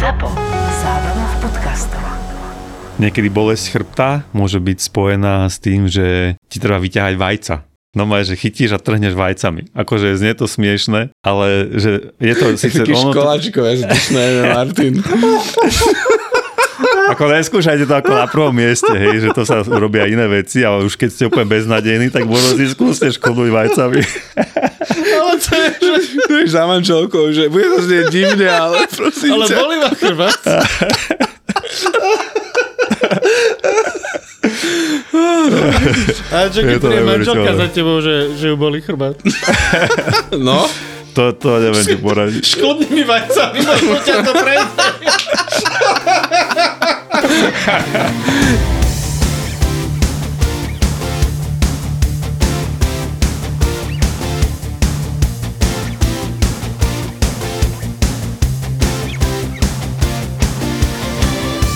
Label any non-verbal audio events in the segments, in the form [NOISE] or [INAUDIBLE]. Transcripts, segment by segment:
ZAPO. Zábrná v podcastov. Niekedy bolesť chrbta môže byť spojená s tým, že ti treba vyťahať vajca. No že chytíš a trhneš vajcami. Akože znie to smiešne, ale že je to síce... Taký ono to- školáčikové zdušné, Martin. [LAUGHS] Ako neskúšajte to ako na prvom mieste, hej, že to sa robia iné veci, ale už keď ste úplne beznadejní, tak možno si skúste škodnúť vajcami. [LAUGHS] Ale to je, že to je za manželkou, že bude to znieť divne, ale prosím Ale ťa. boli ma chrbát. A čo keď príde manželka za tebou, že, že ju boli chrbát? [LAUGHS] No, To, to neviem ti poradiť. [LAUGHS] Škodnými vajcami, možno ťa to prejde. [LAUGHS]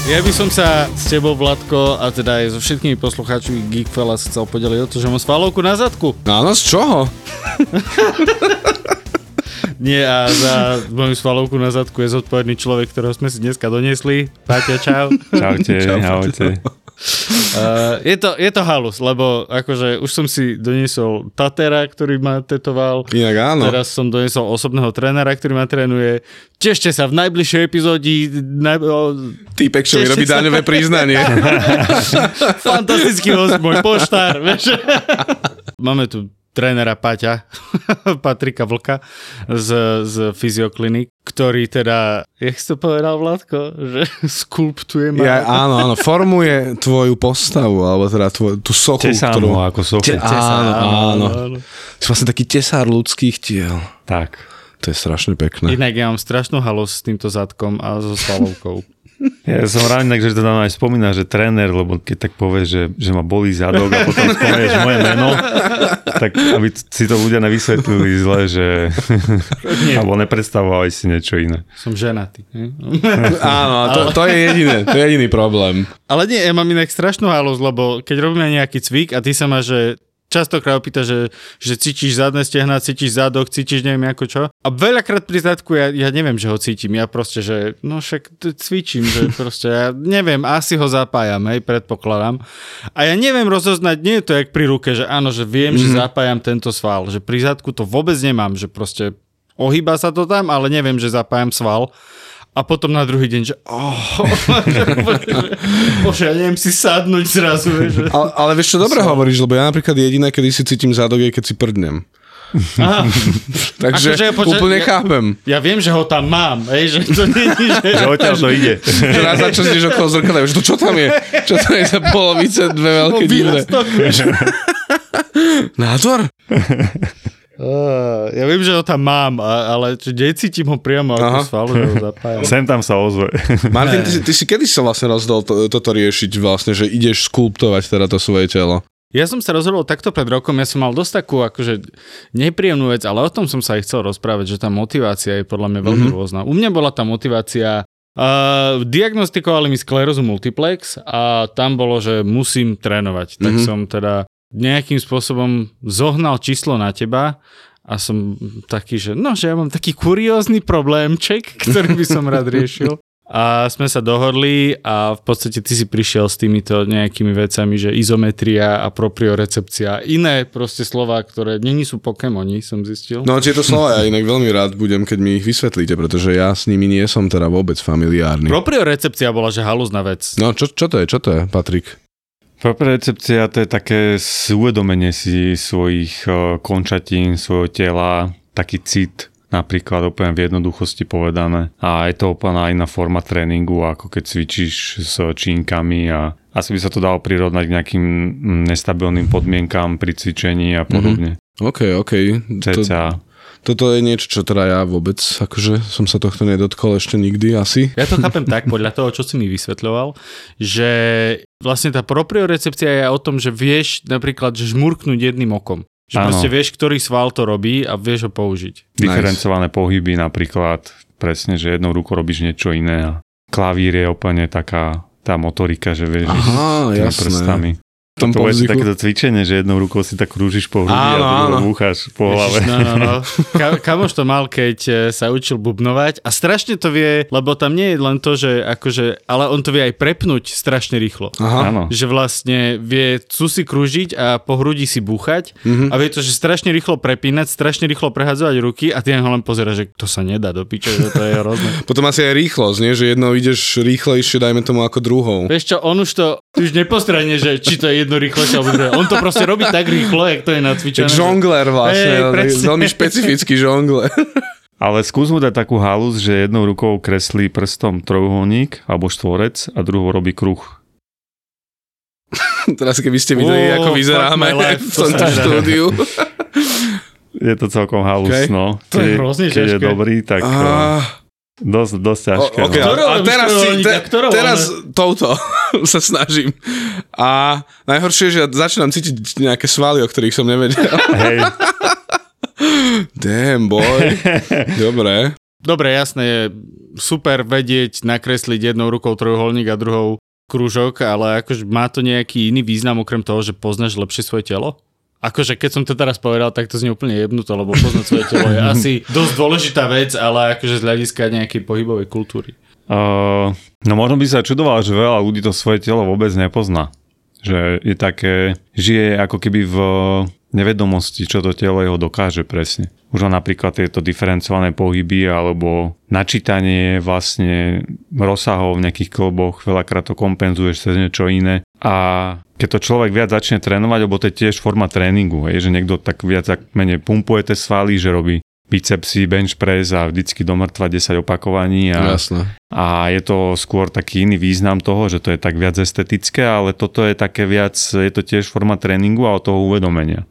Ja by som sa s tebou, Vladko, a teda aj so všetkými poslucháčmi Geekfella chcel podeliť o to, že mám svalovku na zadku. áno, z čoho? [LAUGHS] Nie, a za moju svalovku na zadku je zodpovedný človek, ktorého sme si dneska doniesli. Paťa, čau. Čaute, ahojte. Uh, je, to, je to halus, lebo akože už som si doniesol Tatera, ktorý ma tetoval. Inak áno. Teraz som doniesol osobného trénera, ktorý ma trénuje. Tešte sa v najbližšej epizódi. Naj... Týpek, čo mi robí sa. daňové priznanie. [LAUGHS] Fantastický host, môj poštár. Vieš? [LAUGHS] Máme tu trénera Paťa, [LAUGHS] Patrika Vlka z, z Fyzioklinik, ktorý teda, jak si to povedal Vládko, že [LAUGHS] skulptuje ma. Ja, áno, áno, formuje tvoju postavu, alebo teda tvoj, tú sochu, Tesám ktorú... ako sochu. Te, áno, áno. Si vlastne taký tesár ľudských tiel. Tak. To je strašne pekné. Inak ja mám strašnú halosť s týmto zadkom a so svalovkou. [LAUGHS] Ja som rád inak, že to tam aj spomína, že tréner, lebo keď tak povieš, že, že ma bolí zadok a potom spomenieš moje meno, tak aby si to ľudia nevysvetlili zle, že... Alebo nepredstavovali si niečo iné. Som ženatý. [LAUGHS] Áno, to, to je jediné, to je jediný problém. Ale nie, ja mám inak strašnú halosť, lebo keď robíme nejaký cvik a ty sa ma, že častokrát opýta, že, že cítiš zadné stehna, cítiš zadok, cítiš neviem ako čo. A veľakrát pri zadku ja, ja neviem, že ho cítim. Ja proste, že no však cvičím, že [LAUGHS] proste ja neviem, asi ho zapájam, hej, predpokladám. A ja neviem rozoznať, nie je to jak pri ruke, že áno, že viem, mm-hmm. že zapájam tento sval, že pri zadku to vôbec nemám, že proste ohýba sa to tam, ale neviem, že zapájam sval. A potom na druhý deň, že oh, [LAUGHS] bože, ja neviem si sadnúť zrazu, že... Ale, ale vieš čo, dobre hovoríš, lebo ja napríklad jediné, kedy si cítim zadok, je keď si prdnem. Aha, [LAUGHS] Takže Akože, počkaj, úplne ja- chápem. ja viem, že ho tam mám, hej, že to nie je, že... Že odtiaľ to ide. Že [LAUGHS] raz začneš okolo zrkadla, že to čo tam je? Čo to je za polovice, dve veľké divné? Nádor? Uh, ja viem, že ho tam mám, ale necítim ho priamo ako Aha. sval, že ho [LAUGHS] zapájam. Sem tam sa ozve. Martin, ty, si- ty si kedy sa vlastne rozhodol to, toto riešiť vlastne, že ideš skulptovať teda to svoje telo? Ja som sa rozhodol takto pred rokom, ja som mal dosť takú akože nepríjemnú vec, ale o tom som sa aj chcel rozprávať, že tá motivácia je podľa mňa veľmi mm-hmm. rôzna. U mňa bola tá motivácia, uh, diagnostikovali mi sklerózu multiplex a tam bolo, že musím trénovať. Tak Mhm. som teda nejakým spôsobom zohnal číslo na teba a som taký, že no, že ja mám taký kuriózny problémček, ktorý by som rád riešil. A sme sa dohodli a v podstate ty si prišiel s týmito nejakými vecami, že izometria a propriorecepcia. Iné proste slova, ktoré není sú Pokémoni, som zistil. No tieto slova ja inak veľmi rád budem, keď mi ich vysvetlíte, pretože ja s nimi nie som teda vôbec familiárny. Propriorecepcia bola, že halúzna vec. No čo, čo to je, čo to je, Patrik? Propriocepcia to je také uvedomenie si svojich eh, končatín, svojho tela, taký cit, napríklad úplne v jednoduchosti povedané. A je to úplne iná forma tréningu, ako keď cvičíš s čínkami a asi by sa to dalo prirovnať k nejakým nestabilným podmienkám pri cvičení a podobne. OK, OK. To, Ceca. toto je niečo, čo teda ja vôbec, akože som sa tohto nedotkol ešte nikdy asi. Ja to chápem tak, podľa toho, čo si mi vysvetľoval, že vlastne tá propriorecepcia je o tom, že vieš napríklad že žmurknúť jedným okom. Že Áno. proste vieš, ktorý sval to robí a vieš ho použiť. Diferencované pohyby napríklad, presne, že jednou rukou robíš niečo iné a klavír je úplne taká tá motorika, že vieš, Aha, jasné. prstami. Tom To povzdychu. takéto cvičenie, že jednou rukou si tak krúžiš po hrudi Áno, a druhou búchaš po hlave. Ježiš, no, no, no. [LAUGHS] Ka- kamoš to mal, keď e, sa učil bubnovať a strašne to vie, lebo tam nie je len to, že akože, ale on to vie aj prepnúť strašne rýchlo. Aha. Áno. Že vlastne vie cu si krúžiť a po hrudi si búchať mm-hmm. a vie to, že strašne rýchlo prepínať, strašne rýchlo prehadzovať ruky a ty ho len pozera, že to sa nedá do piče, že to je hrozné. [LAUGHS] Potom asi aj rýchlosť, nie? Že jednou ideš rýchlejšie, dajme tomu ako druhou. Vieš čo, on už to, ty už nepostrane, že či to je jedno rýchlejšie alebo druhé. On to proste robí tak rýchlo, jak to je nacvičené. Jak že- žongler vlastne, presne. veľmi špecifický žongler. Ale skús mu dať takú halus, že jednou rukou kreslí prstom trojuholník alebo štvorec a druhou robí kruh. [LAUGHS] Teraz keby ste videli, ako vyzeráme life, v to tomto štúdiu. Je to celkom halus, Okay. no. To je Keď, hrozne keď je dobrý, tak uh, Ah, dosť, dosť ťažké. o, okay, no. A, teraz, si, ktorou, teraz touto [LAUGHS] sa snažím. A najhoršie je, že ja začínam cítiť nejaké svaly, o ktorých som nevedel. Hej, [LAUGHS] Damn, boy. [LAUGHS] Dobre. Dobre, jasné, je super vedieť nakresliť jednou rukou trojuholník a druhou krúžok, ale akože má to nejaký iný význam okrem toho, že poznáš lepšie svoje telo? Akože keď som to teraz povedal, tak to znie úplne jebnuto, lebo poznať svoje telo je asi [LAUGHS] dosť dôležitá vec, ale akože z hľadiska nejakej pohybovej kultúry. Uh, no možno by sa čudoval, že veľa ľudí to svoje telo vôbec nepozná. Že je také, žije ako keby v nevedomosti, čo to telo jeho dokáže presne. Už napríklad tieto diferencované pohyby alebo načítanie vlastne rozsahov v nejakých kloboch, veľakrát to kompenzuješ cez niečo iné. A keď to človek viac začne trénovať, lebo to je tiež forma tréningu, hej, že niekto tak viac ak menej pumpuje tie svaly, že robí bicepsy, bench press a vždycky do mŕtva 10 opakovaní a, Jasné. a je to skôr taký iný význam toho, že to je tak viac estetické, ale toto je také viac, je to tiež forma tréningu a od toho uvedomenia.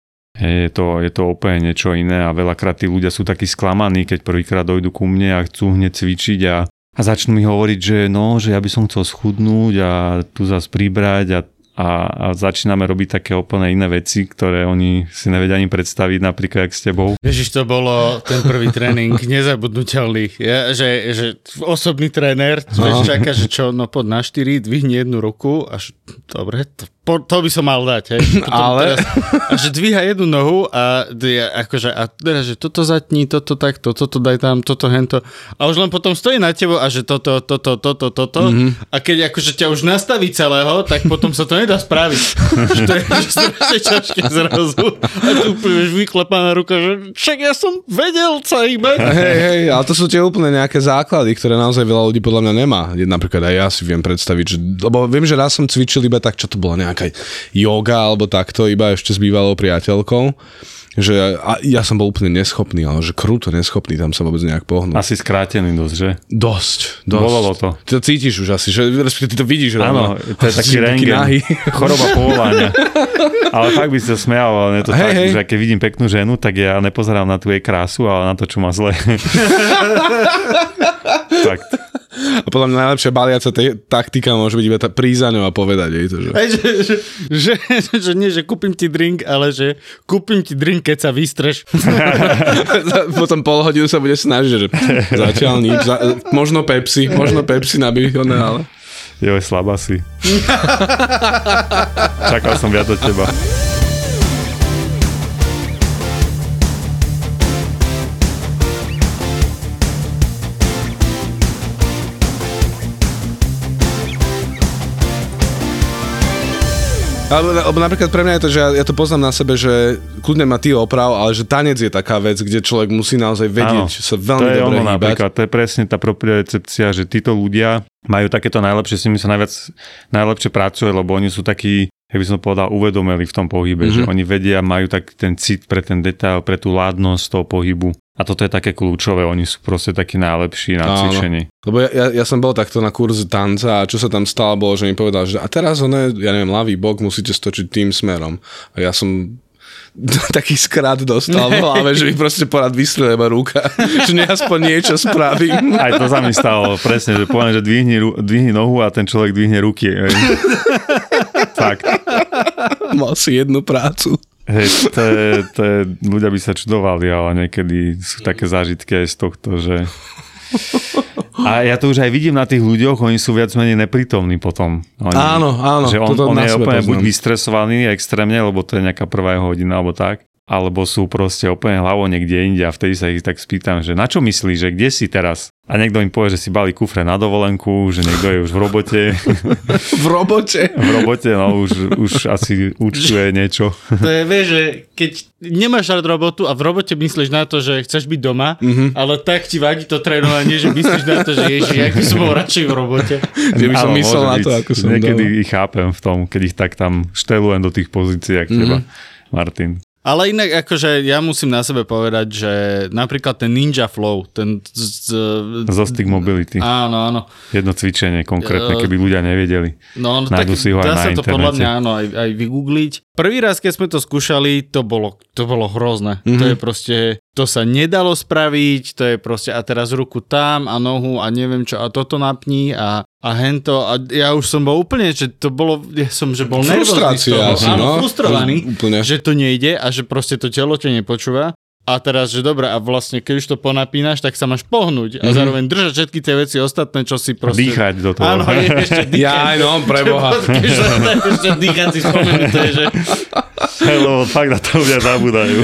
Hej, Je to, je to úplne niečo iné a veľakrát tí ľudia sú takí sklamaní, keď prvýkrát dojdu ku mne a chcú hneď cvičiť a, a začnú mi hovoriť, že no, že ja by som chcel schudnúť a tu zase pribrať a a, a začíname robiť také úplne iné veci, ktoré oni si nevedia ani predstaviť, napríklad jak s tebou. Ježiš, to bolo ten prvý tréning [LAUGHS] nezabudnutelný. Ja, že, že osobný tréner, vieš, čaká, že čo, no pod na 4, dvihni jednu ruku, až dobre, to, po, to by som mal dať, hej. [LAUGHS] Potom Ale- Teraz, že dvíha jednu nohu a, akože, a teraz, že toto zatní, toto takto, toto daj tam, toto hento. A už len potom stojí na tebo a že toto, toto, toto, toto. Mm-hmm. A keď akože ťa už nastaví celého, tak potom sa to nedá spraviť. [LAUGHS] že to je strašne ťažké zrazu. A tu úplne už vyklepaná ruka, že však ja som vedel sa hýbať. Hej, hej, ale to sú tie úplne nejaké základy, ktoré naozaj veľa ľudí podľa mňa nemá. Napríklad aj ja si viem predstaviť, že, lebo viem, že raz som cvičil iba tak, čo to bola nejaká yoga alebo takto, iba ešte s bývalou priateľkou že a ja som bol úplne neschopný, ale že krúto neschopný tam sa vôbec nejak pohnúť. Asi skrátený dosť, že? Dosť, dosť. Bolelo to. Ty to cítiš už asi, že ty to vidíš Áno, rovno. to je [LAUGHS] taký rengen. Choroba povolania. Ale fakt by si to smial, ale je to Hej, tak, hej. že keď vidím peknú ženu, tak ja nepozerám na tú jej krásu, ale na to, čo má zle. [LAUGHS] Fakt. A podľa mňa najlepšia baliaca te- taktika môže byť iba tá prísť za ňou a povedať jej to, že... Hej, že, že, že, že, nie, že kúpim ti drink, ale že kúpim ti drink, keď sa vystreš. [LAUGHS] Potom pol hodinu sa bude snažiť, že zatiaľ nič, za, možno Pepsi, možno Pepsi nabíj, ale... Joj, slabá si. Čakal som viac od teba. Alebo, napríklad pre mňa je to, že ja, ja to poznám na sebe, že kľudne ma ty oprav, ale že tanec je taká vec, kde človek musí naozaj vedieť, Áno, sa veľmi to je dobre ono hýbať. napríklad, to je presne tá propriocepcia, že títo ľudia majú takéto najlepšie, s nimi sa najviac, najlepšie pracuje, lebo oni sú takí, jak by som povedal, uvedomeli v tom pohybe, mm-hmm. že oni vedia, majú tak ten cit pre ten detail, pre tú ládnosť toho pohybu. A toto je také kľúčové, oni sú proste takí najlepší na cvičení. Lebo ja, ja, ja som bol takto na kurze tanca a čo sa tam stalo, bolo, že mi povedal, že a teraz ono, ja neviem, ľavý bok musíte stočiť tým smerom. A ja som [LAUGHS] taký skrát dostal v hlave, že mi proste porad vystrelila iba ruka, [LAUGHS] že aspoň niečo spravím. Aj to sa mi stalo, presne, že poviem, že dvihni, dvihni nohu a ten človek dvihne ruky. [LAUGHS] Fakt. [LAUGHS] Mal si jednu prácu. Hej, to je, to je, ľudia by sa čudovali, ale niekedy sú také zážitky aj z tohto, že A ja to už aj vidím na tých ľuďoch, oni sú viac menej neprítomní potom. Oni, Áno, áno, Že on, on je úplne buď vystresovaný extrémne, lebo to je nejaká prvá jeho hodina, alebo tak, alebo sú proste úplne hlavou niekde inde a vtedy sa ich tak spýtam, že na čo myslíš, že kde si teraz? A niekto im povie, že si bali kufre na dovolenku, že niekto je už v robote, [LAUGHS] V robote. v robote, no už, už asi účtuje niečo. [LAUGHS] To je, vieš, že keď nemáš rád robotu a v robote myslíš na to, že chceš byť doma, mm-hmm. ale tak ti vadí to trénovanie, že myslíš na to, že ježi, jak by som bol radšej v robote. [LAUGHS] Že by som Áno, myslel na to, ako som Niekedy doma. ich chápem v tom, keď ich tak tam štelujem do tých pozícií, jak teba, Martin. Ale inak akože ja musím na sebe povedať, že napríklad ten Ninja Flow, ten... Z, z, Zo Stick Mobility. áno, áno. Jedno cvičenie konkrétne, Eh, keby ľudia nevedeli. No, no tak si ho aj dá na sa to podľa mňa áno aj, aj vygoogliť. Prvý raz, keď sme to skúšali, to bolo, to bolo hrozné. Mm-hmm. To je proste, to sa nedalo spraviť, to je proste a teraz ruku tam a nohu a neviem čo a toto napni a, a hento a ja už som bol úplne, že to bolo, ja som, že bol nervózny z toho. asi, áno, no. frustrovaný, Úplne. že to nejde a že proste to telo ťa nepočúva. A teraz, že dobre, a vlastne keď už to ponapínaš, tak sa máš pohnúť a zároveň držať všetky tie veci ostatné, čo si proste... Dýchať do toho. Áno, je ešte [LAUGHS] dýchať. Ja, aj no, preboha. [LAUGHS] Keď ešte dýchať si spomenuté, že... Lebo fakt na to ľudia zabúdajú.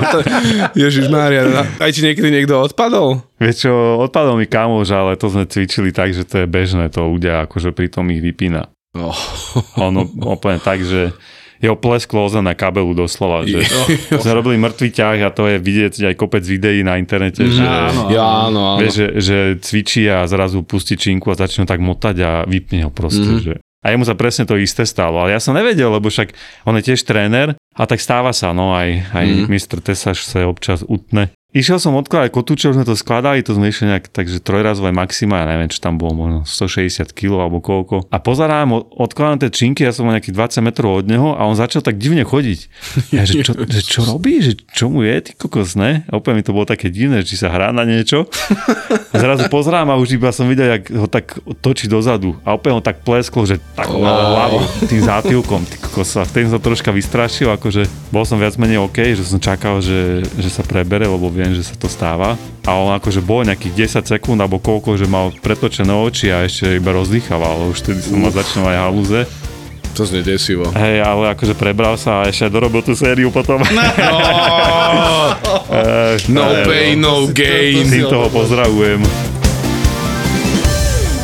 [LAUGHS] Ježiš Mária, aj ti niekedy niekto odpadol? Vieš čo, odpadol mi kamoš, ale to sme cvičili tak, že to je bežné, to ľudia akože pri tom ich vypína. Oh. Ono úplne tak, že jeho plesklo ozem na kabelu doslova, že [LAUGHS] sme robili mŕtvý ťah a to je vidieť aj kopec videí na internete, že, Áno, Ja, áno, áno. vieš, že, že cvičí a zrazu pustí činku a začne tak motať a vypne ho proste, Mhm. mm-hmm. že a jemu sa presne to isté stalo, ale ja som nevedel, lebo však on je tiež tréner a tak stáva sa, no aj, aj Mhm. mm. Mr. Tesaš sa občas utne. Išiel som odkladať kotúče, už sme to skladali, to sme išli nejak, takže trojrazové maxima, ja neviem, čo tam bolo, možno 160 kg alebo koľko. A pozerám, od- odkladám tie činky, ja som mal nejakých 20 metrov od neho a on začal tak divne chodiť. Ja, že čo, že čo robí, že čo mu je, ty kokos, ne? A úplne mi to bolo také divné, či sa hrá na niečo. A zrazu pozerám a už iba som videl, jak ho tak točí dozadu. A opäť ho tak plesklo, že tak hlavu tým zápilkom. Ty kokos, a vtedy som sa troška vystrašil, akože bol som viac menej OK, že som čakal, že, že sa prebere, lebo viem, že sa to stáva. A on akože bol nejakých 10 sekúnd alebo koľko, že mal pretočené oči a ešte iba rozdýchaval. Už vtedy som mal začnú aj halúze. To znie desivo. Hej, ale akože prebral sa a ešte aj dorobil tú sériu potom. [LAUGHS] Eh, No eh, pain, no gain. Týmto ho pozdravujem.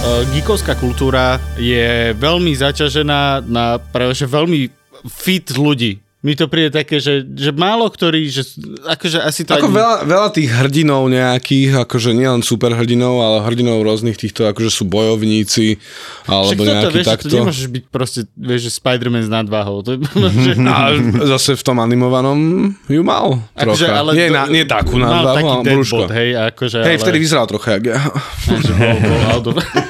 Uh, geekovská kultúra je veľmi zaťažená na práve veľmi fit ľudí. Mi to príde také, že, že málo ktorí, že akože asi to... Ako ani- veľa, veľa tých hrdinov nejakých, akože nielen superhrdinov, ale hrdinov rôznych týchto, akože sú bojovníci, alebo nejaký vieš, takto. to nemôžeš byť proste, vieš, že Spider-Man s nadváhou. To je, [LAUGHS] že, A zase v tom animovanom ju mal akože, trocha. nie, na, nie takú taký ale brúško. hej, akože, Hej, ale, vtedy vyzeral trocha jak ja. [LAUGHS] že bol, bol [LAUGHS]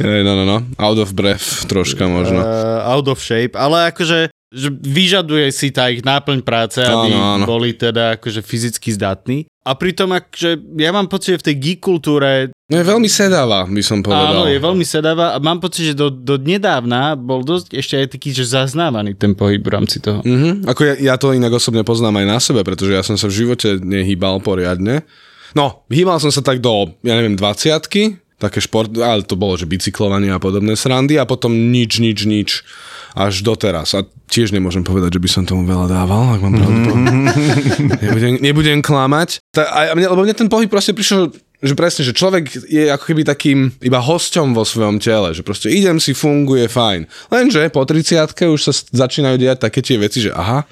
no, no, no. Out of breath troška možno. uh, out of shape, ale akože že vyžaduje si tá ich náplň práce, aby Áno, áno. boli teda akože fyzicky zdatní. A pritom akože ja mám pocit, že v tej geek kultúre No je veľmi sedáva, by som povedal. áno, je veľmi sedáva a mám pocit, že do, do nedávna bol dosť ešte aj taký, že zaznávaný ten pohyb v rámci toho. Mhm. Ako ja, ja to inak osobne poznám aj na sebe, pretože ja som sa v živote nehýbal poriadne. No, hýbal som sa tak do, ja neviem, 20 také šport, ale to bolo, že bicyklovanie a podobné srandy a potom nič, nič, nič až doteraz. A tiež nemôžem povedať, že by som tomu veľa dával, ak mám pravdu. [LAUGHS] nebudem, nebudem klamať. Ta, a mne, lebo mne ten pohyb proste prišiel že presne, že človek je ako keby takým iba hosťom vo svojom tele, že proste idem si, funguje, fajn. Lenže po 30 už sa začínajú diať také tie veci, že aha,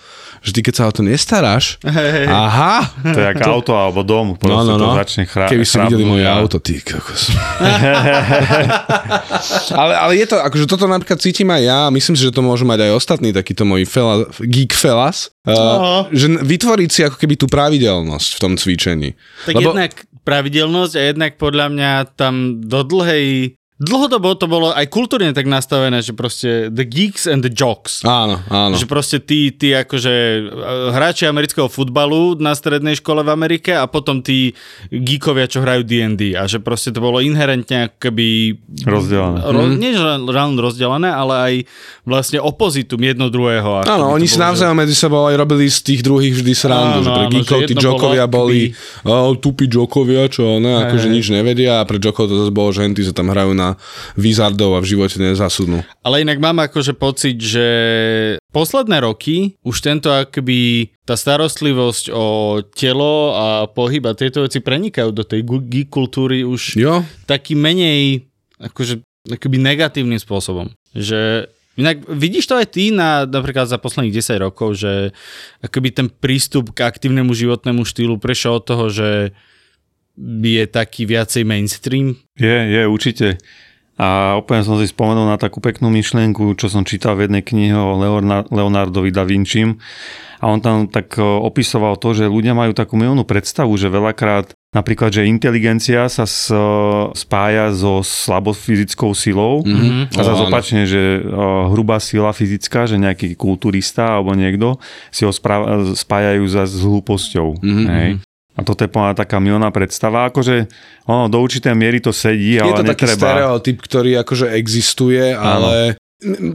že ty keď sa o to nestaráš, aha, To je ako auto alebo dom, proste no, no, no. to začne chra- Keby ste videli moje a- auto, ty kokos. [LAUGHS] ale, ale je to, akože toto napríklad cítim aj ja, myslím si, že to môžu mať aj ostatní takíto moji fela, geek fellas, uh, že n- vytvoriť si ako keby tú pravidelnosť v tom cvičení. Tak Lebo... jednak pravidelnosť a jednak podľa mňa tam do dlhej dlhodobo to bolo aj kultúrne tak nastavené, že proste the geeks and the jocks. Áno, áno. Že proste tí, tí akože eh, hráči amerického futbalu na strednej škole v Amerike a potom tí geekovia, čo hrajú D&D a že proste to bolo inherentne ako keby Rozdelené. Ro, Nie, že len rozdelené, ale aj vlastne opozitum jedno druhého. Áno, oni si navzájom medzi sebou aj robili z tých druhých vždy srandu, Áno, že pre áno, geekov že tí jokovia bolo boli oh, tupí jokovia, čo ne, akože nič nevedia a pre jokov to zase bolo, že henty sa tam hrajú na wizardov a v živote nezasudnú. Ale inak mám akože pocit, že posledné roky už tento akoby tá starostlivosť o telo a pohyb a tieto veci prenikajú do tej geek kultúry už Jo, taký menej akože akoby negatívnym spôsobom. Že Inak vidíš to aj ty na, napríklad za posledných 10 rokov, že akoby ten prístup k aktívnemu životnému štýlu prešiel od toho, že je taký viacej mainstream. Je, je, určite. A úplne som si spomenul na takú peknú myšlienku, čo som čítal v jednej knihe o Leona- Leonardovi da Vincim. A on tam tak o, opisoval to, že ľudia majú takú milnú predstavu, že veľakrát napríklad, že inteligencia sa s, o, spája so slabou fyzickou silou. Mhm. A zase opačne, že o, hrubá sila fyzická, že nejaký kulturista alebo niekto si ho spájajú za s hlúposťou. Mhm, Hej. A toto je plná taká milná predstava, akože ono, do určitej miery to sedí, je ale to taký stereotyp, ktorý akože existuje, ale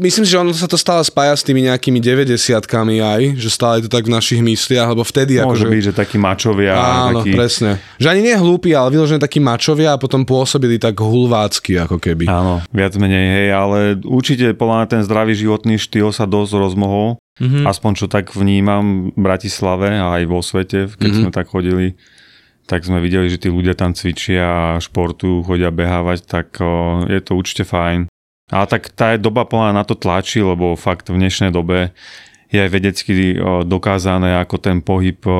myslím si, že ono sa to stále spája s tými nejakými 90-kami aj, že stále je to tak v našich mysliach, lebo vtedy Môže akože... byť, že takí mačovia, Áno, takí, presne. Že ani nie hlúpi, ale vyložené takí mačovia a potom pôsobili tak hulvácky, ako keby. áno, viac menej, hej, ale určite podľa mňa ten zdravý životný štýl sa dosť rozmohol, Mhm. aspoň čo tak vnímam v Bratislave a aj vo svete, keď Mhm. sme tak chodili, tak sme videli, že tí ľudia tam cvičia, športujú, chodia behávať, tak o, je to určite fajn. Ale tak tá doba plná na to tlačí, lebo fakt v dnešnej dobe je aj vedecky o, dokázané, ako ten pohyb o,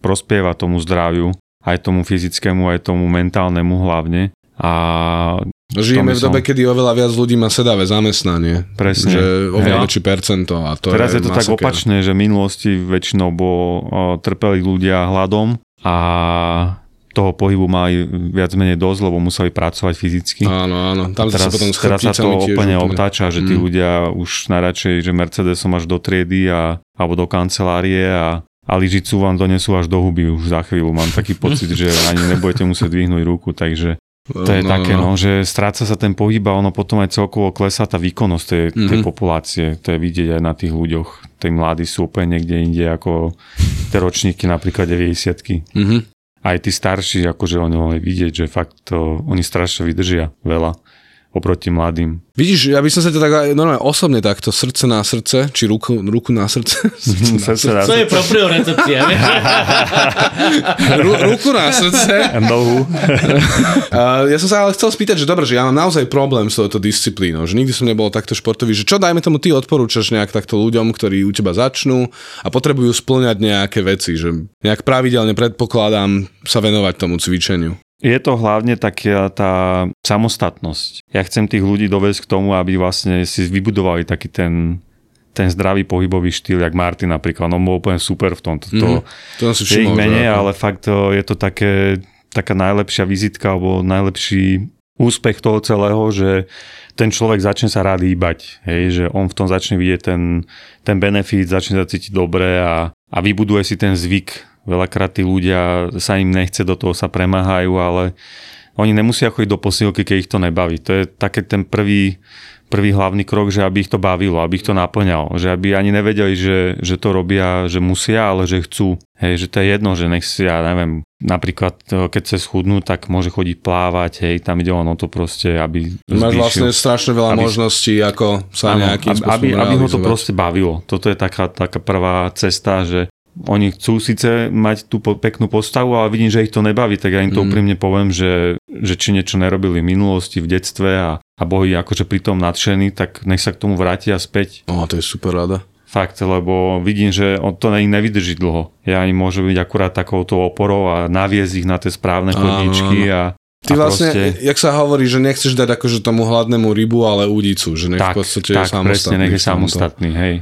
prospieva tomu zdraviu, aj tomu fyzickému, aj tomu mentálnemu hlavne. A Žijeme v som- dobe, kedy oveľa viac ľudí má sedavé zamestnanie. Presne. Že oveľa väčšie percento. A to Teraz je to tak masakér. opačné, že v minulosti väčšinou bolo, o, trpeli ľudia hladom a toho pohybu mali viac menej dosť, lebo museli pracovať fyzicky. Áno, áno. Tam teraz, sa potom teraz sa to úplne obtáča, že tí Mm. ľudia už najradšej, že Mercedesom až do triedy a, alebo do kancelárie a, a lyžicu vám donesú až do huby už za chvíľu. Mám taký pocit, [LAUGHS] že ani nebudete musieť dvihnúť ruku, takže to je také, no, že stráca sa ten pohyb a ono potom aj celkovo klesá tá výkonnosť tej, tej Mhm. populácie. To je vidieť aj na tých ľuďoch. Tí mladí sú úplne niekde inde ako [LAUGHS] tie ročníky napríklad 90 Mhm. aj tí starší, akože oni mohli vidieť, že fakt to, oni strašne vydržia veľa oproti mladým. Vidíš, ja by som sa to tak normálne osobne takto srdce na srdce, či ruku, ruku na srdce. [LAUGHS] Srdce na Srdce To je propriorecepcia? [LAUGHS] Ru, ruku na srdce. nohu. [LAUGHS] Uh, ja som sa ale chcel spýtať, že dobre, že ja mám naozaj problém s touto disciplínou, že nikdy som nebol takto športový, že čo dajme tomu ty odporúčaš nejak takto ľuďom, ktorí u teba začnú a potrebujú splňať nejaké veci, že nejak pravidelne predpokladám sa venovať tomu cvičeniu. Je to hlavne taká tá samostatnosť. Ja chcem tých ľudí dovesť k tomu, aby vlastne si vybudovali taký ten, ten zdravý pohybový štýl, jak Martin napríklad. On bol úplne super v tomto. To, To si je ich všimol. že menej, ako- ale fakt to, je to také, taká najlepšia vizitka alebo najlepší úspech toho celého, že ten človek začne sa rád hýbať, hej, že on v tom začne vidieť ten, ten benefit, začne sa cítiť dobre a, a vybuduje si ten zvyk. Veľakrát tí ľudia sa im nechce, do toho sa premáhajú, ale oni nemusia chodiť do posilky, keď ich to nebaví. To je také ten prvý, prvý hlavný krok, že aby ich to bavilo, aby ich to naplňalo. Že aby ani nevedeli, že, že to robia, že musia, ale že chcú. Hej, že to je jedno, že nech si, ja neviem, napríklad keď sa schudnú, tak môže chodiť plávať, hej, tam ide len o to proste, aby Máš zvýšil- vlastne strašne veľa aby- možností, ako sa Áno, nejakým aby, aby, aby ho to proste bavilo. Toto je taká, taká prvá cesta, že oni chcú síce mať tú peknú postavu, ale vidím, že ich to nebaví, tak ja im to Mm. úprimne poviem, že, že či niečo nerobili v minulosti, v detstve a, a boli akože pri tom nadšení, tak nech sa k tomu vrátia späť. O, to je super rada. Fakt, lebo vidím, že on to im nevydrží dlho. Ja im môžu byť akurát takouto oporou a naviesť ich na tie správne chodničky a, Ty a vlastne, proste- jak sa hovorí, že nechceš dať akože tomu hladnému rybu, ale údicu, že nech tak, v podstate tak, je samostatný. presne, nech je samostatný, hej.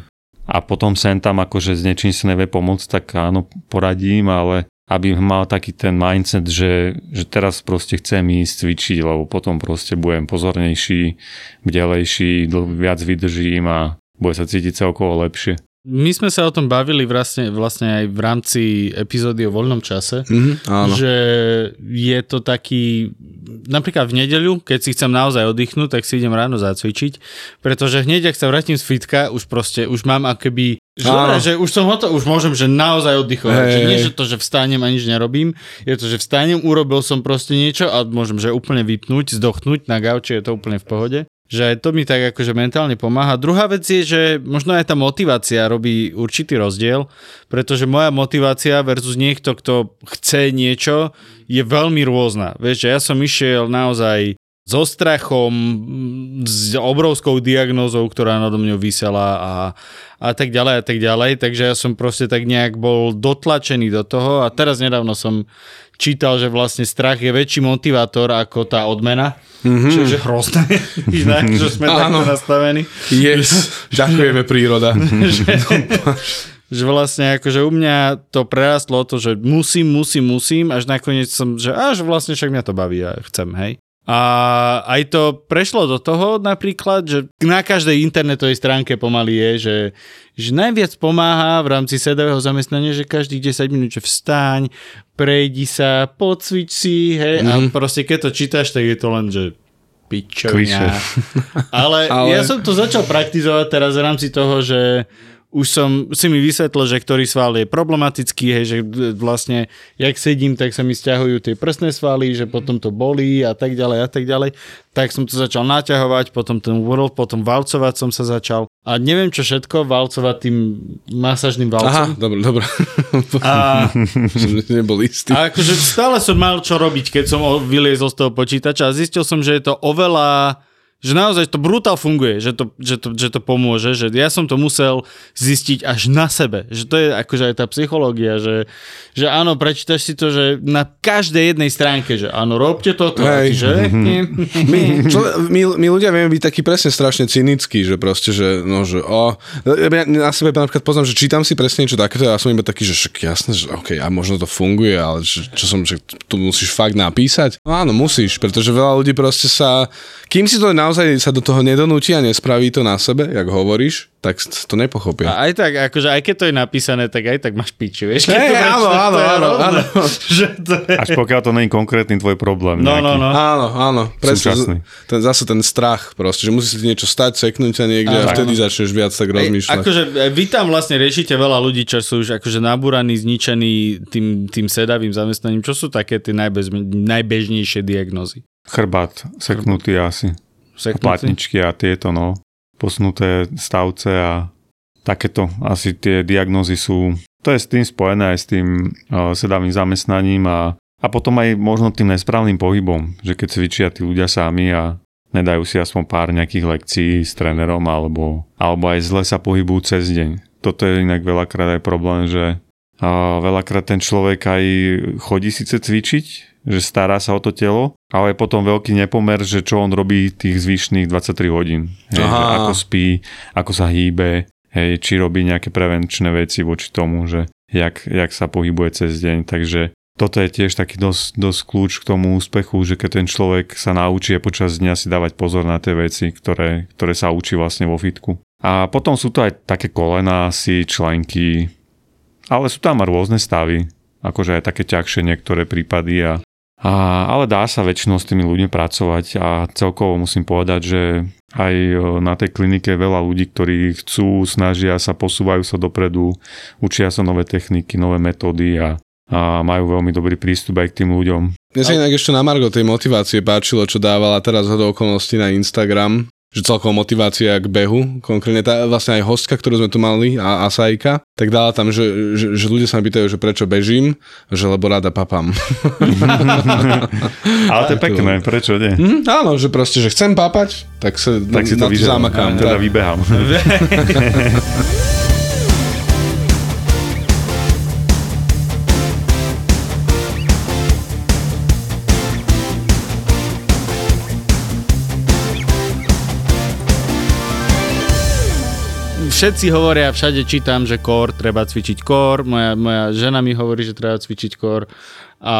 A potom sem tam akože s niečím si nevie pomôcť, tak áno, poradím, ale aby mal taký ten mindset, že, že teraz proste chcem ísť cvičiť, lebo potom proste budem pozornejší, bdelejší, viac vydržím a bude sa cítiť celkovo lepšie. My sme sa o tom bavili vlastne, vlastne aj v rámci epizódy o voľnom čase, Mhm, áno. že je to taký, napríklad v nedeľu, keď si chcem naozaj oddychnúť, tak si idem ráno zacvičiť, pretože hneď, ak sa vrátim z fitka, už proste, už mám akoby, že, dobre, že už som hotov, už môžem, že naozaj oddychovať, Hej, že nie, že to, že vstanem a nič nerobím, je to, že vstanem, urobil som proste niečo a môžem, že úplne vypnúť, zdochnúť na gauči, je to úplne v pohode že to mi tak akože mentálne pomáha. Druhá vec je, že možno aj tá motivácia robí určitý rozdiel, pretože moja motivácia versus niekto, kto chce niečo, je veľmi rôzna. Vieš, že ja som išiel naozaj so strachom, s obrovskou diagnózou, ktorá nado mňou vysela a, a tak ďalej a tak ďalej, takže ja som proste tak nejak bol dotlačený do toho a teraz nedávno som čítal, že vlastne strach je väčší motivátor ako tá odmena, mm-hmm. čo je hrozné, [LAUGHS] inak, že sme takto Áno. nastavení. Yes, ďakujeme príroda. [LAUGHS] že, že vlastne akože u mňa to prerastlo to, že musím, musím, musím, až nakoniec som, že až vlastne však mňa to baví a chcem, hej. A aj to prešlo do toho napríklad, že na každej internetovej stránke pomaly je, že, že najviac pomáha v rámci sedavého zamestnania, že každých 10 minút, že vstaň, prejdi sa, pocvič si, hej, mm-hmm. a proste keď to čítaš, tak je to len, že pičovňa. Ale, Ale [LAUGHS] Ale- ja som to začal praktizovať teraz v rámci toho, že už som si mi vysvetlil, že ktorý sval je problematický, hej, že vlastne, jak sedím, tak sa mi stiahujú tie prsné svaly, že potom to bolí a tak ďalej a tak ďalej. Tak som to začal naťahovať, potom ten world, potom valcovať som sa začal. A neviem čo všetko, valcovať tým masažným Aha, valcom. dobre, dobre. A, [LAUGHS] Som nebol istý. a akože stále som mal čo robiť, keď som vyliezol z toho počítača a zistil som, že je to oveľa že naozaj to brutál funguje, že to, že, to, že to pomôže, že ja som to musel zistiť až na sebe, že to je akože aj tá psychológia, že, že áno, prečítaš si to, že na každej jednej stránke, že áno, robte toto, Hej. že [LAUGHS] My, člo, my, my ľudia vieme byť takí presne strašne cynickí, že proste, že no, že o, ja na sebe napríklad poznám, že čítam si presne niečo takéto a ja som iba taký, že však jasné, že OK, a možno to funguje, ale že, čo som, že tu musíš fakt napísať? No áno, musíš, pretože veľa ľudí proste sa, kým si to naozaj sa do toho nedonúti a nespraví to na sebe, jak hovoríš, tak to nepochopia. A aj tak, akože aj keď to je napísané, tak aj tak máš piči, vieš? Hej, to áno, prečítaš, áno, to áno, áno. [LAUGHS] Že to je... Až pokiaľ to je konkrétny tvoj problém. No, nejaký. no, no. Áno, áno, presne. Ten, zase ten strach proste, že musí si niečo stať, seknúť ťa niekde Áno. a vtedy začneš viac tak rozmýšľať. Akože e, vy tam vlastne riešite veľa ľudí, čo sú už akože nabúraní, zničení tým, tým sedavým zamestnaním. Čo sú také tie najbez, najbežnejšie diagnózy? Chrbát seknutý asi. Seknúci? Platničky a tieto, no. Posnuté stavce a takéto asi tie diagnózy sú, to je s tým spojené aj s tým uh, sedavým zamestnaním a, a potom aj možno tým nesprávnym pohybom, že keď cvičia tí ľudia sami a nedajú si aspoň pár nejakých lekcií s trénerom alebo, alebo aj zle sa pohybujú cez deň. Toto je inak veľakrát aj problém, že a veľakrát ten človek aj chodí síce cvičiť, že stará sa o to telo, ale je potom veľký nepomer, že čo on robí tých zvyšných 23 hodín. Hej, ako spí, ako sa hýbe, hej, či robí nejaké prevenčné veci voči tomu, že jak, jak sa pohybuje cez deň. Takže toto je tiež taký dosť, dosť kľúč k tomu úspechu, že keď ten človek sa naučí počas dňa si dávať pozor na tie veci, ktoré, ktoré sa učí vlastne vo fitku. A potom sú to aj také kolená, si členky, ale sú tam rôzne stavy, akože aj také ťažšie niektoré prípady a a, ale dá sa väčšinou s tými ľuďmi pracovať a celkovo musím povedať, že aj e, na tej klinike veľa ľudí, ktorí chcú, snažia sa, posúvajú sa dopredu, učia sa nové techniky, nové metódy a, a majú veľmi dobrý prístup aj k tým ľuďom. Mne sa inak ešte na Margo tej motivácie páčilo, čo dávala teraz ho do okolností na Instagram, že celkovo motivácia k behu, konkrétne tá, vlastne aj hostka, ktorú sme tu mali, a Asajka, tak dala tam, že, že, že ľudia sa ma pýtajú, že prečo bežím, že lebo rada papám. [LAUGHS] Ale to je pekné, prečo nie? hm, áno, že proste, že chcem papať, tak sa Tak si to na to zamakám. teda tak. vybehám. [LAUGHS] všetci hovoria, všade čítam, že core, treba cvičiť core, moja, moja žena mi hovorí, že treba cvičiť core a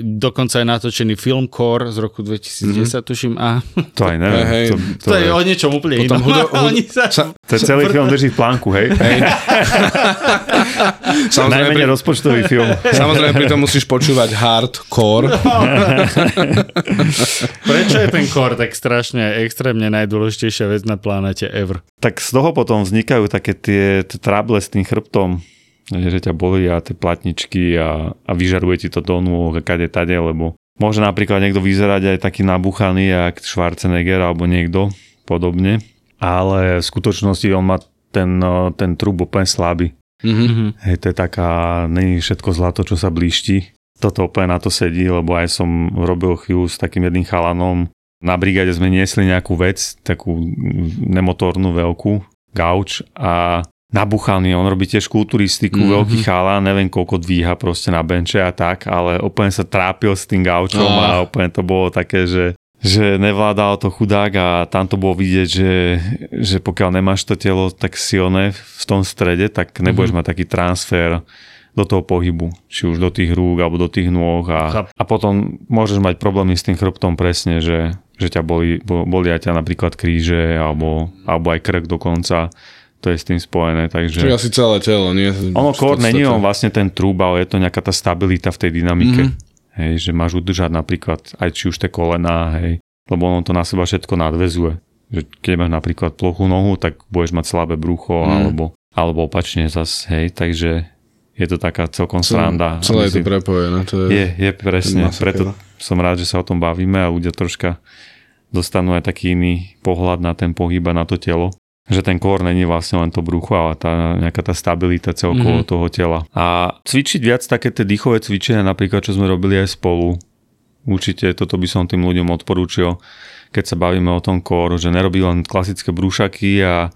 dokonca je natočený film Core z roku 2010, mm-hmm. tuším. A [LAUGHS] To aj neviem. Hej, to, to, to je o niečom úplne inom. hudo, [LAUGHS] hudo, sa... je celý film drží v plánku, hej? hej. [LAUGHS] samozrejme, Najmenej pri, rozpočtový film. [LAUGHS] samozrejme, pri tom musíš počúvať hardcore. [LAUGHS] Prečo je ten core tak strašne extrémne najdôležitejšia vec na planete ever? Tak z toho potom vznikajú také tie, tie trable s tým chrbtom, že ťa boli a tie platničky a, a vyžaruje ti to do nôh a kade tade, lebo môže napríklad niekto vyzerať aj taký nabuchaný, jak Schwarzenegger alebo niekto podobne, ale v skutočnosti on má ten, eh, ten trub úplne slabý. Mhm. Hej, to je taká, není všetko zlato, čo sa blíšti. Toto úplne na to sedí, lebo aj som robil chvíľu s takým jedným chalanom. Na brigáde sme niesli nejakú vec, takú nemotornú veľkú, gauč a nabuchaný, on robí tiež kulturistiku, Mhm. mm-hmm. veľký chala, neviem koľko dvíha proste na benče a tak, ale úplne sa trápil s tým gaučom Ah. a úplne to bolo také, že že nevládal to chudák a tam to bolo vidieť, že, že pokiaľ nemáš to telo tak silné v tom strede, tak nebudeš mm-hmm. mať taký transfer do toho pohybu, či už do tých rúk alebo do tých nôh a, a potom môžeš mať problémy s tým chrbtom presne, že, že ťa boli, bo- bolia ťa napríklad kríže alebo, alebo aj krk dokonca, to je s tým spojené, takže... Čiže asi celé telo, nie? Ono kór není on vlastne ten trúb, ale je to nejaká tá stabilita v tej dynamike. Mhm. Mm-hmm. Hej, že máš udržať napríklad aj či už tie kolená, hej, lebo ono to na seba všetko nadvezuje. Že keď máš napríklad plochú nohu, tak budeš mať slabé brucho, mm. alebo, alebo opačne zas, hej, takže je to taká celkom sranda. Celé je to prepojené. To je, je, je presne, preto som rád, že sa o tom bavíme a ľudia troška dostanú aj taký iný pohľad na ten pohyb a na to telo. Že ten kór není vlastne len to brucho, ale tá, nejaká tá stabilita celkovo Mhm. mm-hmm. toho tela. A cvičiť viac také tie dýchové cvičenia, napríklad čo sme robili aj spolu, určite toto by som tým ľuďom odporúčil, keď sa bavíme o tom kóru, že nerobí len klasické brúšaky a,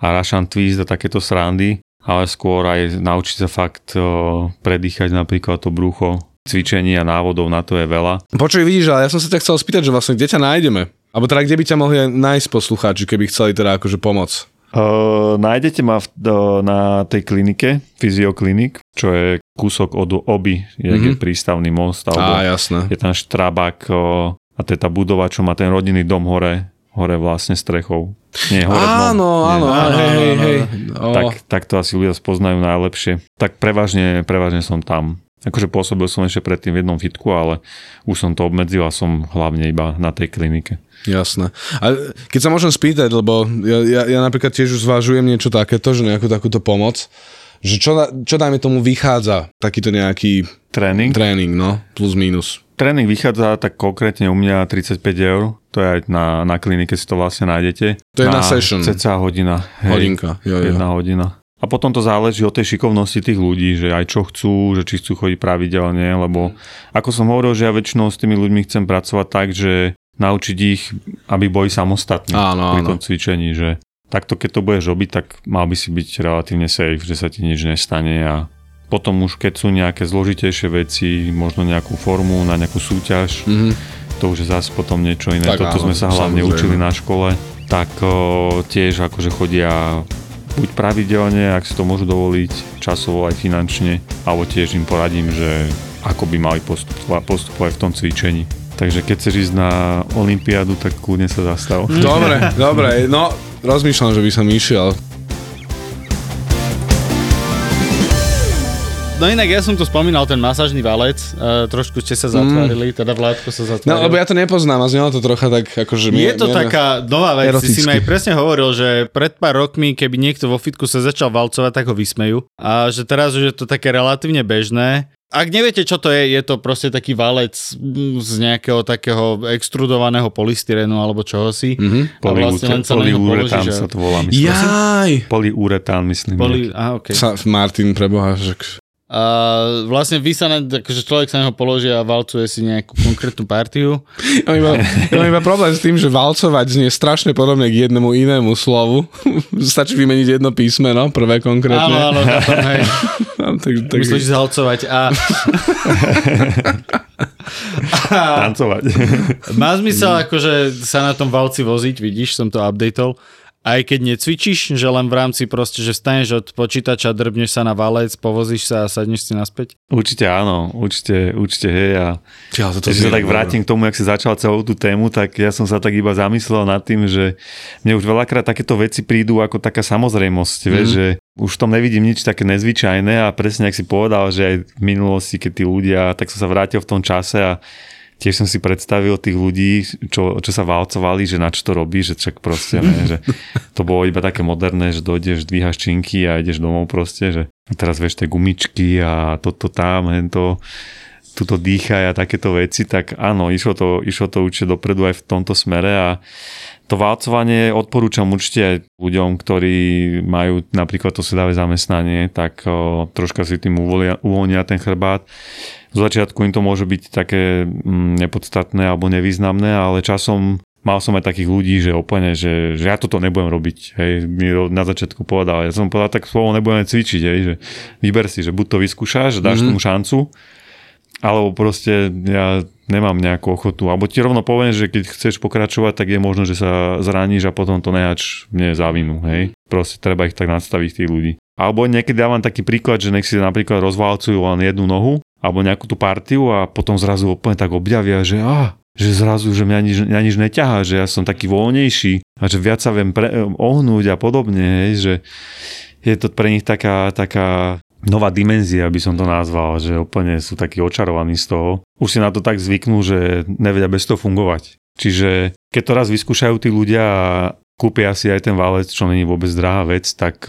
a Russian twist a takéto srandy, ale skôr aj naučiť sa fakt predýchať napríklad to brucho, cvičení a návodov na to je veľa. Počuj, vidíš, ale ja som sa ťa chcel spýtať, že vlastne kde ťa nájdeme? Alebo teda kde by ťa mohli nájsť poslucháči, keby chceli teda akože pomoc? Uh, nájdete ma v, do, na tej klinike, Fyzioklinik, čo je kúsok od oby, jak mm-hmm. je prístavný most, alebo Á, jasné. je tam štrabák a to je tá budova, čo má ten rodinný dom hore, hore vlastne strechou. Nie, hore dnom. Áno, Nie, áno, áno, hej, hej, hej. O, Tak, tak to asi ľudia spoznajú najlepšie. Tak prevažne, prevažne som tam. Akože pôsobil som ešte predtým v jednom fitku, ale už som to obmedzil a som hlavne iba na tej klinike. Jasné. A keď sa môžem spýtať, lebo ja, ja, ja napríklad tiež už zvažujem niečo takéto, že nejakú takúto pomoc, že čo, čo dajme tomu vychádza, takýto nejaký Tréning? tréning, no, plus minus. Tréning vychádza tak konkrétne u mňa 35 eur, to je aj na, na klinike si to vlastne nájdete. To je na session. Cca hodina. Hodinka, jo, jo. Jedna hodina. A potom to záleží od tej šikovnosti tých ľudí, že aj čo chcú, že či chcú chodiť pravidelne, lebo ako som hovoril, že ja väčšinou s tými ľuďmi chcem pracovať tak, že naučiť ich, aby boli samostatní Áno, pri áno. tom cvičení, že takto keď to budeš robiť, tak mal by si byť relatívne safe, že sa ti nič nestane a potom už keď sú nejaké zložitejšie veci, možno nejakú formu na nejakú súťaž, Mhm. to už je zase potom niečo iné. Tak Toto áno, sme sa hlavne samozrejme. učili na škole. Tak o, tiež akože chodia buď pravidelne, ak si to môžu dovoliť, časovo aj finančne, alebo tiež im poradím, že ako by mali postupovať, postupovať v tom cvičení. Takže keď chceš ísť na Olympiádu, tak kľudne sa zastav. Dobre, [LAUGHS] dobre, no rozmýšľam, že by som išiel. No inak ja som tu spomínal ten masážny valec, uh, trošku ste sa zatvárili, teda Vládko sa zatváril. No, lebo ja to nepoznám a znelo to trocha tak akože... Je to mierne- taká nová vec, ty si eroticky. mi aj presne hovoril, že pred pár rokmi, keby niekto vo fitku sa začal valcovať, tak ho vysmejú. A že teraz už je to také relatívne bežné. Ak neviete, čo to je, je to proste taký valec mm, z nejakého takého extrudovaného polystyrenu alebo čohosi. Mhm. A vlastne len sa Poliuretán položíš. sa to volá, myslím. Jaj! Poliuretán, myslím. Poli... Aha, okay. Sa, Martin, preboha, že... A vlastne vy sa na, akože človek sa na neho položí a valcuje si nejakú konkrétnu partiu. Ja mám iba, ja iba problém s tým, že valcovať znie strašne podobne k jednému inému slovu. [LAUGHS] Stačí vymeniť jedno písmeno, prvé Áno, konkrétne. áno, chápem, hej. [LAUGHS] tak, tak, Myslíš zhalcovať. A Tancovať. má zmysel akože sa na tom valci voziť, vidíš, som to updateol. Aj keď necvičíš, že len v rámci proste, že staneš od počítača, drbneš sa na valec, povozíš sa a sadneš si naspäť? Určite áno, určite, určite hej a Ja, toto Keď sa tak vrátim k tomu, jak si začal celú tú tému, tak ja som sa tak iba zamyslel nad tým, že mne už veľakrát takéto veci prídu ako taká samozrejmosť, mm. vieš, že už v tom nevidím nič také nezvyčajné a presne, ak si povedal, že aj v minulosti, keď tí ľudia, tak som sa vrátil v tom čase a tiež som si predstavil tých ľudí, čo, čo sa válcovali, že na čo to robí, že však proste, ne, že to bolo iba také moderné, že dojdeš, dvíhaš činky a ideš domov proste, že teraz vieš tie gumičky a toto tam, hento, tuto dýchaj a takéto veci, tak áno, išlo to, išlo to určite dopredu aj v tomto smere a to válcovanie odporúčam určite aj ľuďom, ktorí majú napríklad to sedavé zamestnanie, tak o, troška si tým uvolia, uvoľnia ten chrbát. Z začiatku im to môže byť také mm, nepodstatné alebo nevýznamné, ale časom mal som aj takých ľudí, že úplne, že, že ja toto nebudem robiť. Hej, mi na začiatku povedal. Ja som povedal, tak slovo nebudeme cvičiť, hej, že vyber si, že buď to vyskúšaš, dáš mm-hmm. tomu šancu, alebo proste ja nemám nejakú ochotu. Alebo ti rovno poviem, že keď chceš pokračovať, tak je možno, že sa zraníš a potom to nehač mne za vinu. Hej? Proste treba ich tak nastaviť tých ľudí. Alebo niekedy dávam taký príklad, že nech si napríklad rozvalcujú len jednu nohu alebo nejakú tú partiu a potom zrazu úplne tak objavia, že ah, že zrazu, že mňa nič, mňa nič neťahá, že ja som taký voľnejší a že viac sa viem pre, ohnúť a podobne, hej, že je to pre nich taká, taká nová dimenzia, by som to nazval, že úplne sú takí očarovaní z toho. Už si na to tak zvyknú, že nevedia bez toho fungovať. Čiže keď to raz vyskúšajú tí ľudia a kúpia si aj ten válec, čo není vôbec drahá vec, tak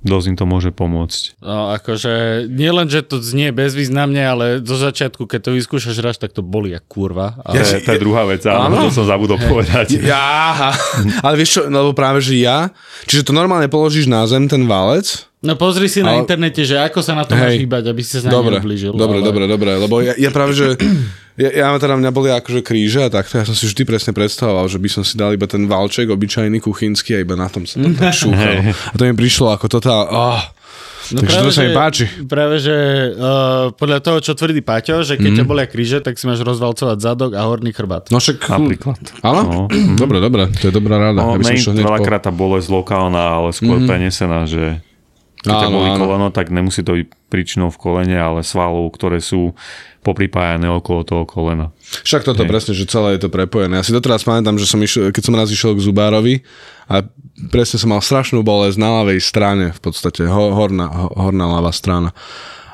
dosť im to môže pomôcť. No akože, nie len, že to znie bezvýznamne, ale do začiatku, keď to vyskúšaš raz, tak to boli jak kurva. To Ale... je, to je druhá vec, áno, to som zabudol [LAUGHS] povedať. Ja, ale vieš čo, lebo práve, že ja, čiže to normálne položíš na zem ten válec, No pozri si na Ale- internete, že ako sa na to máš Hej. hýbať, aby si sa Dobre, neublížil. dobre, ale... dobre, dobre, lebo ja, ja práve, že ja, ja teda mňa boli akože kríže a takto, ja som si vždy presne predstavoval, že by som si dal iba ten valček obyčajný kuchynský a iba na tom sa tam tak [LAUGHS] šúchal. A to mi prišlo ako totál, oh, No Takže to sa mi páči. Práve, že uh, podľa toho, čo tvrdí Paťo, že keď mm. ťa bolia kríže, tak si máš rozvalcovať zadok a horný chrbát. no však... Napríklad. Áno? No. Dobre, dobre, to je dobrá rada. No, po- veľakrát tá bolesť lokálna, ale skôr mm-hmm. prenesená, že Áno, boli áno. koleno, tak nemusí to byť príčinou v kolene, ale svalov, ktoré sú popripájané okolo toho kolena. Však toto presne, že celé je to prepojené. Ja si doteraz pamätám, že som išiel, keď som raz išiel k Zubárovi a presne som mal strašnú bolesť na ľavej strane, v podstate ho, horná, ho, horná ľavá strana.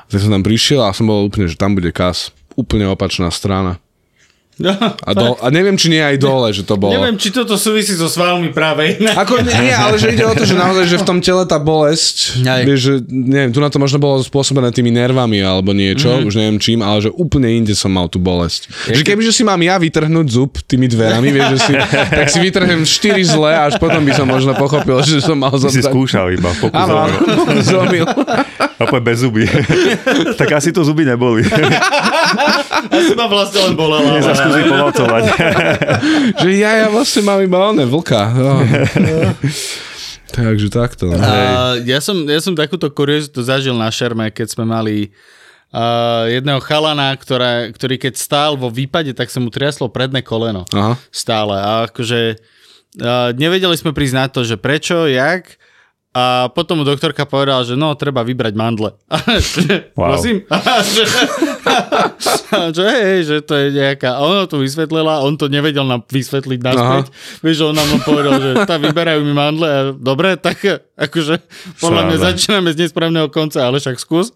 Tak som tam prišiel a som bol úplne, že tam bude kas. Úplne opačná strana. A, do, a neviem, či nie aj dole, že to bolo. Neviem, či toto súvisí so svalmi práve inak. [LAUGHS] Ako, nie, ale že ide o to, že naozaj, že v tom tele tá bolesť, vieš, že neviem, tu na to možno bolo spôsobené tými nervami alebo niečo, mm-hmm. už neviem čím, ale že úplne inde som mal tú bolesť. Že keby, že si mám ja vytrhnúť zub tými dverami, vieš, že si, tak si vytrhnem 4 zle a až potom by som možno pochopil, že som mal Ty si skúšal iba, Áno, zomil. A povedz bez zuby. [LAUGHS] tak asi to zuby neboli. Asi ma vlastne len bolela. Skúsi pomocovať. [LAUGHS] že ja, ja vlastne mám iba oné vlka. Oh. [LAUGHS] Takže takto. no. A ja, som, ja som takúto kuriozitu zažil na šerme, keď sme mali uh, jedného chalana, ktorá, ktorý keď stál vo výpade, tak sa mu triaslo predné koleno. Aha. Stále. A akože uh, nevedeli sme prísť na to, že prečo, jak. A potom mu doktorka povedala, že no, treba vybrať mandle. [LAUGHS] Wow. Prosím? [LAUGHS] Že, hej, že to je nejaká... A ona to vysvetlila, on to nevedel nám vysvetliť naspäť. Vieš, že on nám povedal, že tá vyberajú mi mandle. A dobre, tak akože podľa mňa začíname z nesprávneho konca, ale však skús.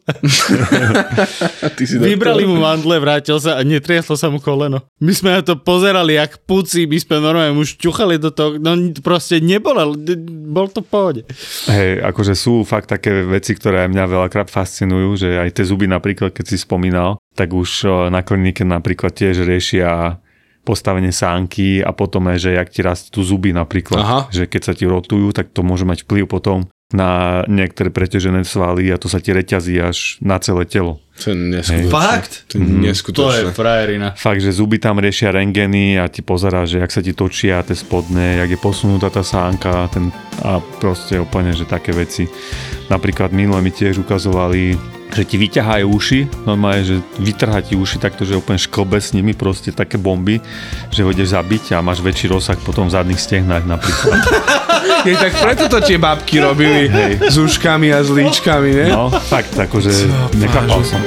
[LAUGHS] Ty si Vybrali mu mandle, vrátil sa a netriaslo sa mu koleno. My sme na to pozerali jak puci, my sme normálne už ťuchali do toho, no proste nebolo, bol to v pohode. Hej, akože sú fakt také veci, ktoré mňa veľakrát fascinujú, že aj tie zuby napríklad, keď si spomínal, tak už na klinike napríklad tiež riešia postavenie sánky a potom aj, že jak ti rastú zuby napríklad, Aha. že keď sa ti rotujú, tak to môže mať vplyv potom na niektoré preťažené svaly a to sa ti reťazí až na celé telo. To je neskutočné. Fakt? To je To je neskutočné. frajerina. Fakt, že zuby tam riešia rengeny a ti pozerá, že jak sa ti točia tie spodné, jak je posunutá tá sánka ten, a proste úplne, že také veci. Napríklad minule mi tiež ukazovali, že ti vyťahajú uši, normálne, že vytrhá ti uši takto, že úplne šklbe s nimi proste také bomby, že ho ideš zabiť a máš väčší rozsah potom v zadných stehnách napríklad. [LAUGHS] Je, tak preto to tie babky robili s uškami a s líčkami, ne? No, fakt, akože nechápal som.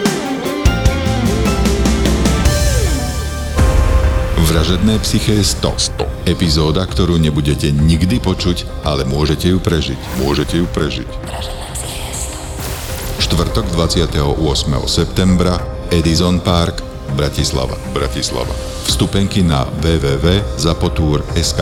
Vražedné psyché 100. 100. Epizóda, ktorú nebudete nikdy počuť, ale môžete ju prežiť. Môžete ju prežiť. Štvrtok 28. septembra Edison Park, Bratislava. Bratislava. Vstupenky na www.zapotur.sk